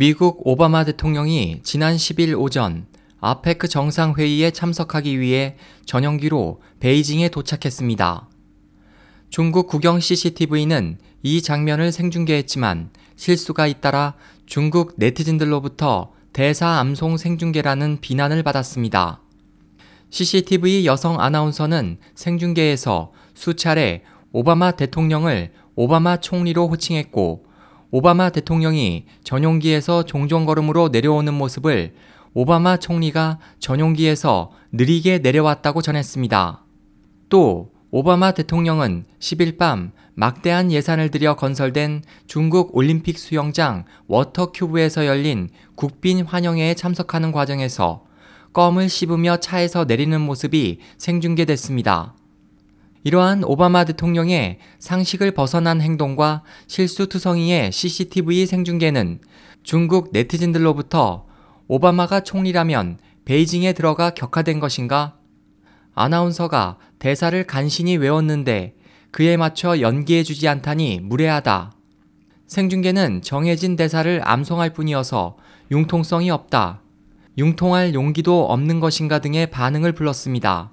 미국 오바마 대통령이 지난 10일 오전 아페크 정상회의에 참석하기 위해 전용기로 베이징에 도착했습니다. 중국 국영 CCTV는 이 장면을 생중계했지만 실수가 잇따라 중국 네티즌들로부터 대사 암송 생중계라는 비난을 받았습니다. CCTV 여성 아나운서는 생중계에서 수차례 오바마 대통령을 오바마 총리로 호칭했고 오바마 대통령이 전용기에서 종종걸음으로 내려오는 모습을 오바마 총리가 전용기에서 느리게 내려왔다고 전했습니다. 또 오바마 대통령은 10일 밤 막대한 예산을 들여 건설된 중국 올림픽 수영장 워터큐브에서 열린 국빈 환영회에 참석하는 과정에서 껌을 씹으며 차에서 내리는 모습이 생중계됐습니다. 이러한 오바마 대통령의 상식을 벗어난 행동과 실수투성이의 CCTV 생중계는 중국 네티즌들로부터 오바마가 총리라면 베이징에 들어가 격화된 것인가? 아나운서가 대사를 간신히 외웠는데 그에 맞춰 연기해주지 않다니 무례하다. 생중계는 정해진 대사를 암송할 뿐이어서 융통성이 없다. 융통할 용기도 없는 것인가 등의 반응을 불렀습니다.